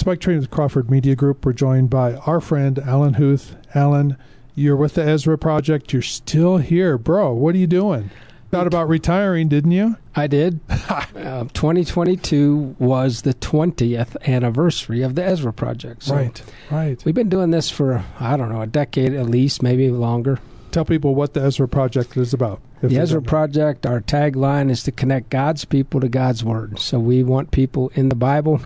It's Mike Train with Crawford Media Group. We're joined by our friend Alan Huth. Alan, you're with the Ezra Project. You're still here, bro. What are you doing? Thought about retiring, didn't you? I did. uh, 2022 was the 20th anniversary of the Ezra Project. So right, right. We've been doing this for, I don't know, a decade at least, maybe longer. Tell people what the Ezra Project is about. The Ezra Project, our tagline is to connect God's people to God's Word. So we want people in the Bible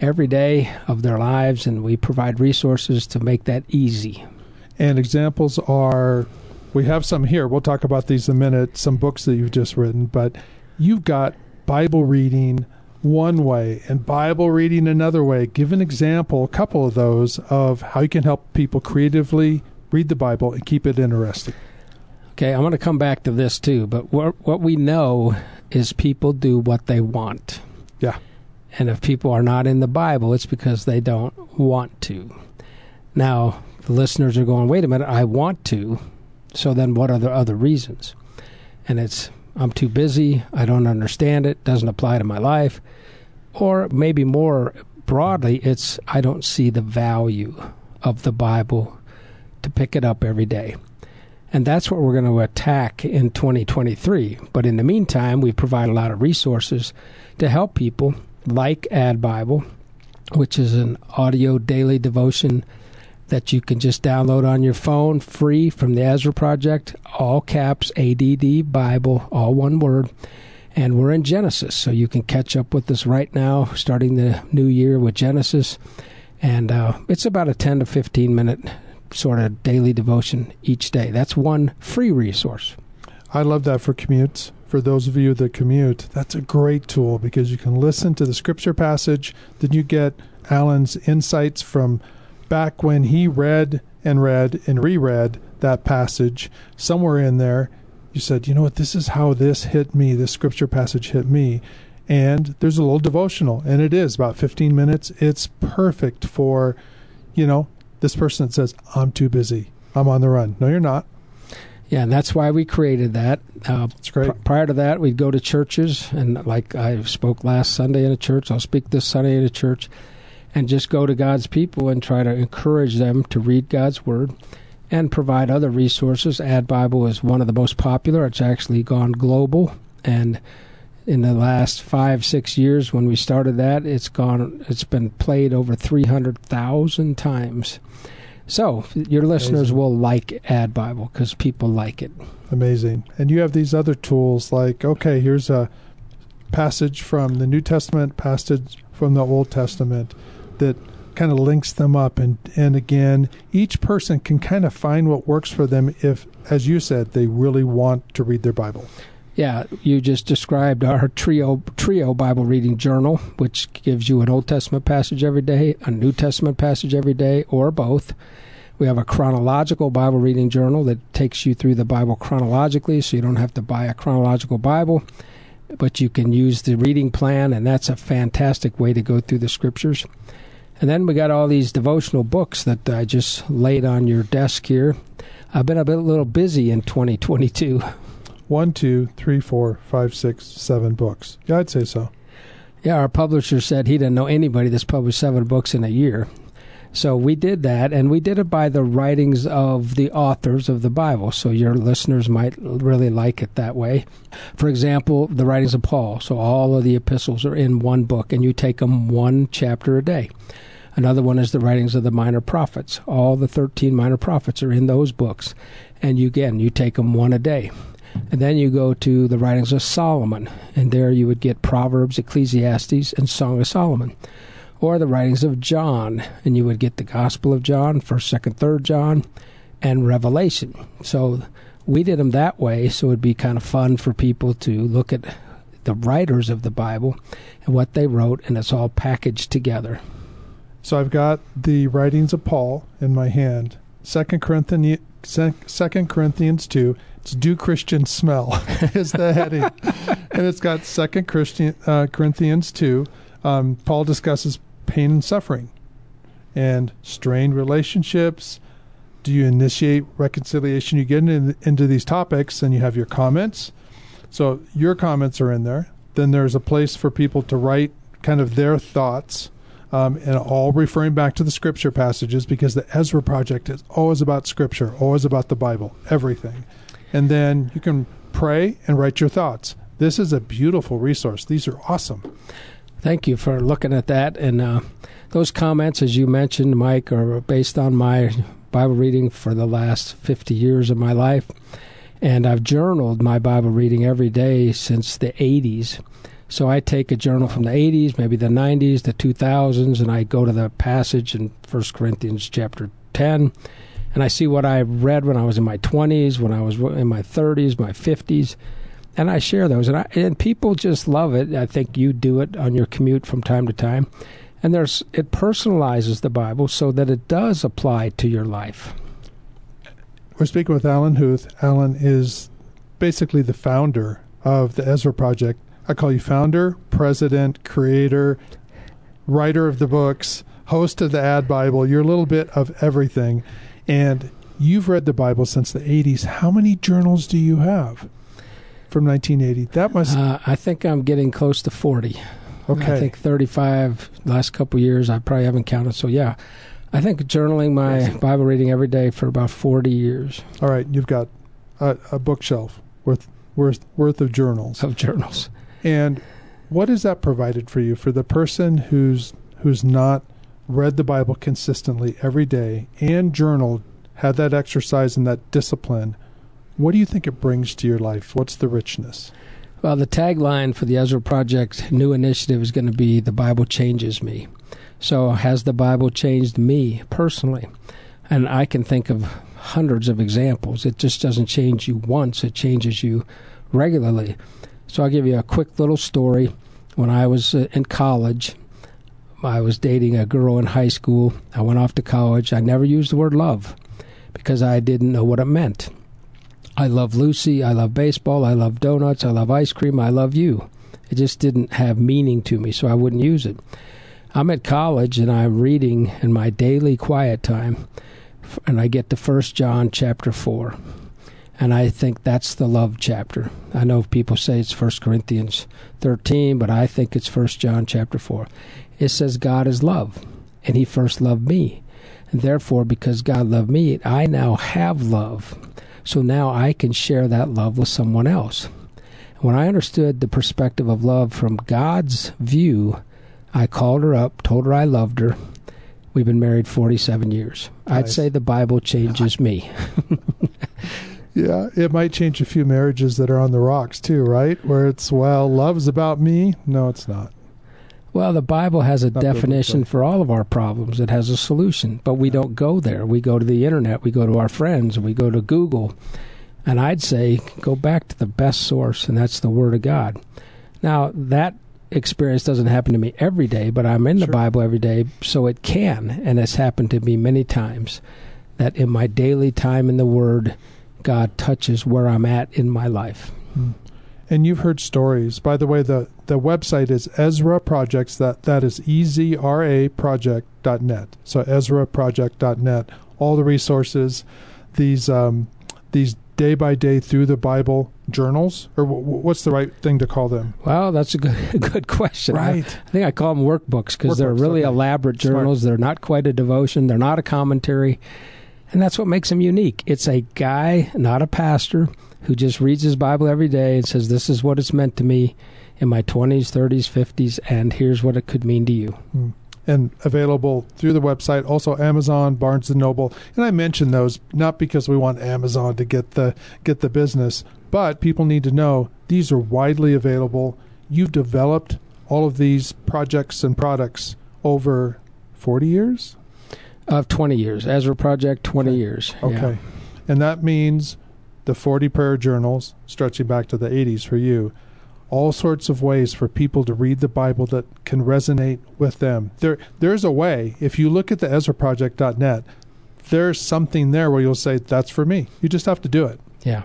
every day of their lives, and we provide resources to make that easy. And examples are we have some here. We'll talk about these in a minute, some books that you've just written, but you've got Bible reading one way and Bible reading another way. Give an example, a couple of those, of how you can help people creatively read the Bible and keep it interesting. Okay, I'm going to come back to this too, but what, what we know is people do what they want. Yeah. And if people are not in the Bible, it's because they don't want to. Now, the listeners are going, wait a minute, I want to. So then what are the other reasons? And it's I'm too busy, I don't understand it, doesn't apply to my life. Or maybe more broadly, it's I don't see the value of the Bible to pick it up every day. And that's what we're going to attack in 2023. But in the meantime, we provide a lot of resources to help people, like ADD Bible, which is an audio daily devotion that you can just download on your phone free from the Ezra Project, all caps ADD Bible, all one word. And we're in Genesis, so you can catch up with us right now, starting the new year with Genesis. And uh, it's about a 10 to 15 minute sort of daily devotion each day. That's one free resource. I love that for commutes. For those of you that commute, that's a great tool because you can listen to the scripture passage, then you get Alan's insights from back when he read and read and reread that passage, somewhere in there, you said, you know what, this is how this hit me, this scripture passage hit me. And there's a little devotional, and it is about 15 minutes. It's perfect for, you know, this person that says, I'm too busy. I'm on the run. No, you're not. Yeah, and that's why we created that. Uh, that's great. Pr- prior to that, we'd go to churches, and like I spoke last Sunday in a church, I'll speak this Sunday in a church and just go to God's people and try to encourage them to read God's Word and provide other resources. ADD Bible is one of the most popular. It's actually gone global, and in the last five six years when we started that, it's gone. It's been played over three hundred thousand times. So your listeners Amazing. will like ADD Bible because people like it. Amazing, and you have these other tools like okay, here's a passage from the New Testament, passage from the Old Testament that kind of links them up and and again each person can kind of find what works for them if as you said they really want to read their bible yeah you just described our trio trio bible reading journal which gives you an old testament passage every day a new testament passage every day or both we have a chronological bible reading journal that takes you through the bible chronologically so you don't have to buy a chronological bible but you can use the reading plan and that's a fantastic way to go through the scriptures and then we got all these devotional books that I just laid on your desk here. I've been a bit, little busy in 2022. One, two, three, four, five, six, seven books. Yeah, I'd say so. Yeah, our publisher said he didn't know anybody that's published seven books in a year. So we did that, and we did it by the writings of the authors of the Bible. So your listeners might really like it that way. For example, the writings of Paul. So all of the epistles are in one book, and you take them one chapter a day. Another one is the writings of the minor prophets. All the 13 minor prophets are in those books. And you, again, you take them one a day. And then you go to the writings of Solomon, and there you would get Proverbs, Ecclesiastes, and Song of Solomon. Or the writings of John, and you would get the Gospel of John, 1st, 2nd, 3rd John, and Revelation. So we did them that way, so it'd be kind of fun for people to look at the writers of the Bible and what they wrote, and it's all packaged together. So I've got the writings of Paul in my hand. Second Corinthians, Second Corinthians two. It's "Do Christians Smell?" is the heading, and it's got Second Christian uh, Corinthians two. Um, Paul discusses pain and suffering, and strained relationships. Do you initiate reconciliation? You get in, into these topics, and you have your comments. So your comments are in there. Then there's a place for people to write kind of their thoughts um, and all referring back to the scripture passages because the Ezra Project is always about scripture, always about the Bible, everything. And then you can pray and write your thoughts. This is a beautiful resource. These are awesome. Thank you for looking at that. And uh, those comments, as you mentioned, Mike, are based on my Bible reading for the last 50 years of my life. And I've journaled my Bible reading every day since the 80s. So I take a journal from the 80s, maybe the 90s, the 2000s, and I go to the passage in 1 Corinthians chapter 10, and I see what I read when I was in my 20s, when I was in my 30s, my 50s, and I share those. And, I, and people just love it. I think you do it on your commute from time to time. And there's it personalizes the Bible so that it does apply to your life. We're speaking with Alan Huth. Alan is basically the founder of the Ezra Project I call you founder, president, creator, writer of the books, host of the ADD Bible. You're a little bit of everything. And you've read the Bible since the 80s. How many journals do you have from 1980? That must. Uh, I think I'm getting close to 40. Okay. I think 35 last couple years. I probably haven't counted. So, yeah. I think journaling my Bible reading every day for about 40 years. All right. You've got a, a bookshelf worth, worth, worth of journals. Of journals. And what has that provided for you for the person who's who's not read the Bible consistently every day and journaled, had that exercise and that discipline? What do you think it brings to your life? What's the richness? Well, the tagline for the Ezra Project new initiative is going to be The Bible Changes Me. So, has the Bible changed me personally? And I can think of hundreds of examples. It just doesn't change you once, it changes you regularly. So I'll give you a quick little story. When I was uh, in college, I was dating a girl in high school. I went off to college. I never used the word love because I didn't know what it meant. I love Lucy. I love baseball. I love donuts. I love ice cream. I love you. It just didn't have meaning to me, so I wouldn't use it. I'm at college and I'm reading in my daily quiet time, and I get to First John chapter 4. And I think that's the love chapter. I know people say it's 1 Corinthians 13, but I think it's 1 John chapter 4. It says God is love, and he first loved me. And therefore, because God loved me, I now have love. So now I can share that love with someone else. When I understood the perspective of love from God's view, I called her up, told her I loved her. We've been married 47 years. Nice. I'd say the Bible changes me. Yeah, it might change a few marriages that are on the rocks too, right? Where it's well, love's about me. No, it's not. Well, the Bible has a not definition for all of our problems. It has a solution, but we yeah. don't go there. We go to the internet, we go to our friends, we go to Google. And I'd say go back to the best source, and that's the Word of God. Now, that experience doesn't happen to me every day, but I'm in the. Bible every day, so it can, and it's happened to me many times that in my daily time in the Word, God touches where I'm at in my life. Hmm. And you've heard stories. By the way, the, the website is Ezra Projects. That that is E Z R A project.net. So Ezra project.net. All the resources, these um, these day by day through the Bible journals, or w- what's the right thing to call them? Well, that's a good a good question. Right. I, I think I call them workbooks because they're really okay. elaborate journals. Smart. They're not quite a devotion. They're not a commentary. And that's what makes him unique. It's a guy, not a pastor, who just reads his Bible every day and says, This is what it's meant to me in my 20s, 30s, 50s, and here's what it could mean to you. Mm. And available through the website, also Amazon, Barnes and Noble. And I mention those not because we want Amazon to get the get the business, but people need to know these are widely available. You've developed all of these projects and products over 40 years? Of 20 years. Ezra Project, 20 okay. years. Okay. Yeah. And that means the 40 prayer journals, stretching back to the 80s for you, all sorts of ways for people to read the Bible that can resonate with them. There, there's a way. If you look at the EzraProject.net, there's something there where you'll say, that's for me. You just have to do it. Yeah.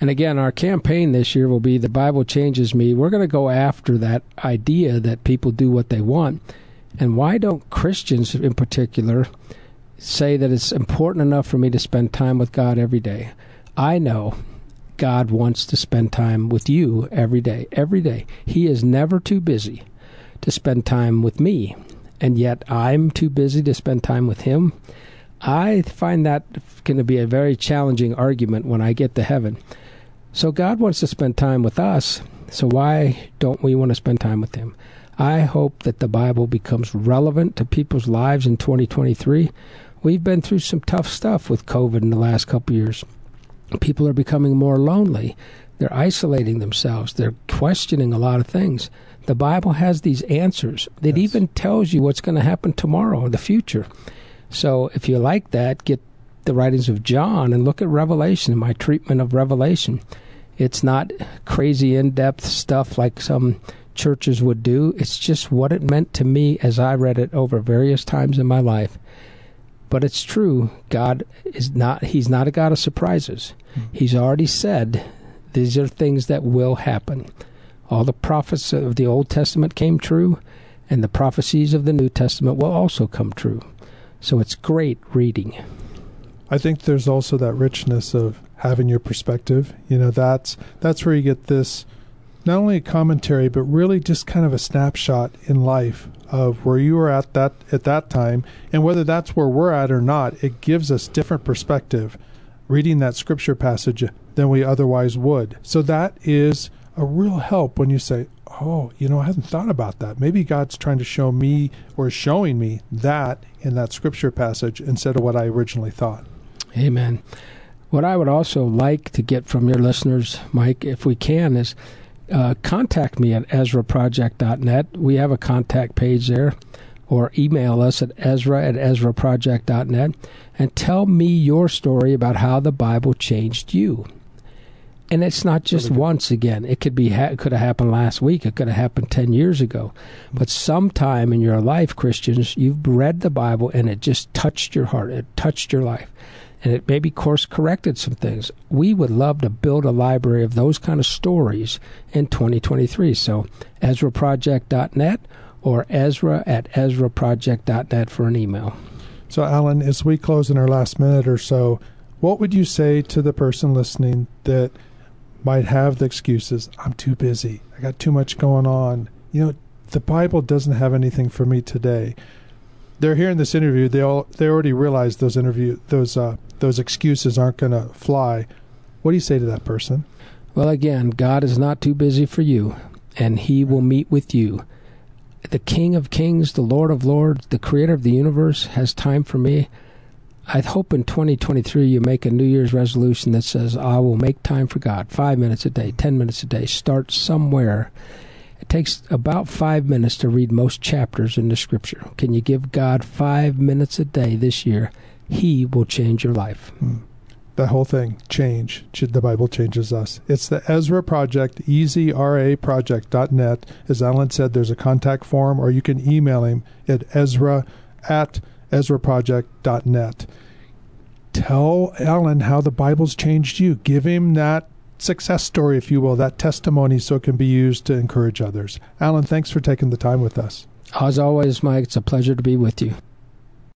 And again, our campaign this year will be The Bible Changes Me. We're going to go after that idea that people do what they want and why don't Christians in particular say that it's important enough for me to spend time with God every day? I know God wants to spend time with you every day. Every day. He is never too busy to spend time with me and yet I'm too busy to spend time with Him. I find that going to be a very challenging argument when I get to heaven. So God wants to spend time with us. So why don't we want to spend time with Him? I hope that the Bible becomes relevant to people's lives in 2023. We've been through some tough stuff with COVID in the last couple years. People are becoming more lonely. They're isolating themselves. They're questioning a lot of things. The Bible has these answers. It yes. even tells you what's going to happen tomorrow in the future. So if you like that, get the writings of John and look at Revelation, my treatment of Revelation. It's not crazy in depth stuff like some churches would do. It's just what it meant to me as I read it over various times in my life. But it's true, God is not he's not a God of surprises. Mm. He's already said these are things that will happen. All the prophets of the Old Testament came true, and the prophecies of the New Testament will also come true. So it's great reading. I think there's also that richness of having your perspective. You know, that's that's where you get this not only a commentary but really just kind of a snapshot in life of where you were at that at that time and whether that's where we're at or not it gives us different perspective reading that scripture passage than we otherwise would. So that is a real help when you say oh you know i hadn't thought about that. Maybe god's trying to show me or showing me that in that scripture passage instead of what i originally thought. Amen what i would also like to get from your listeners mike if we can is uh, contact me at ezraproject.net. We have a contact page there. Or email us at ezra at ezraproject.net and tell me your story about how the Bible changed you. And it's not just once again. It could be it could have happened last week. It could have happened 10 years ago. But sometime in your life, Christians, you've read the Bible and it just touched your heart. It touched your life and it maybe course corrected some things. We would love to build a library of those kind of stories in 2023. So EzraProject.net or Ezra at EzraProject.net for an email. So, Alan, as we close in our last minute or so, what would you say to the person listening that might have the excuses? I'm too busy. I got too much going on. You know, the Bible doesn't have anything for me today. They're hearing this interview. They all they already realize those interview those uh, those excuses aren't going to fly. What do you say to that person? Well, again, God is not too busy for you, and He will meet with you. The King of Kings, the Lord of Lords, the Creator of the universe has time for me. I hope in 2023 you make a New Year's resolution that says, I will make time for God. Five minutes a day, ten minutes a day. Start somewhere. It takes about five minutes to read most chapters in the Scripture. Can you give God five minutes a day this year? He will change your life. Hmm. The whole thing, change. The Bible changes us. It's the Ezra Project, ezraproject.net. As Alan said, there's a contact form, or you can email him at ezra at ezraproject.net. Tell Alan how the Bible's changed you. Give him that success story, if you will, that testimony, so it can be used to encourage others. Alan, thanks for taking the time with us. As always, Mike, it's a pleasure to be with you.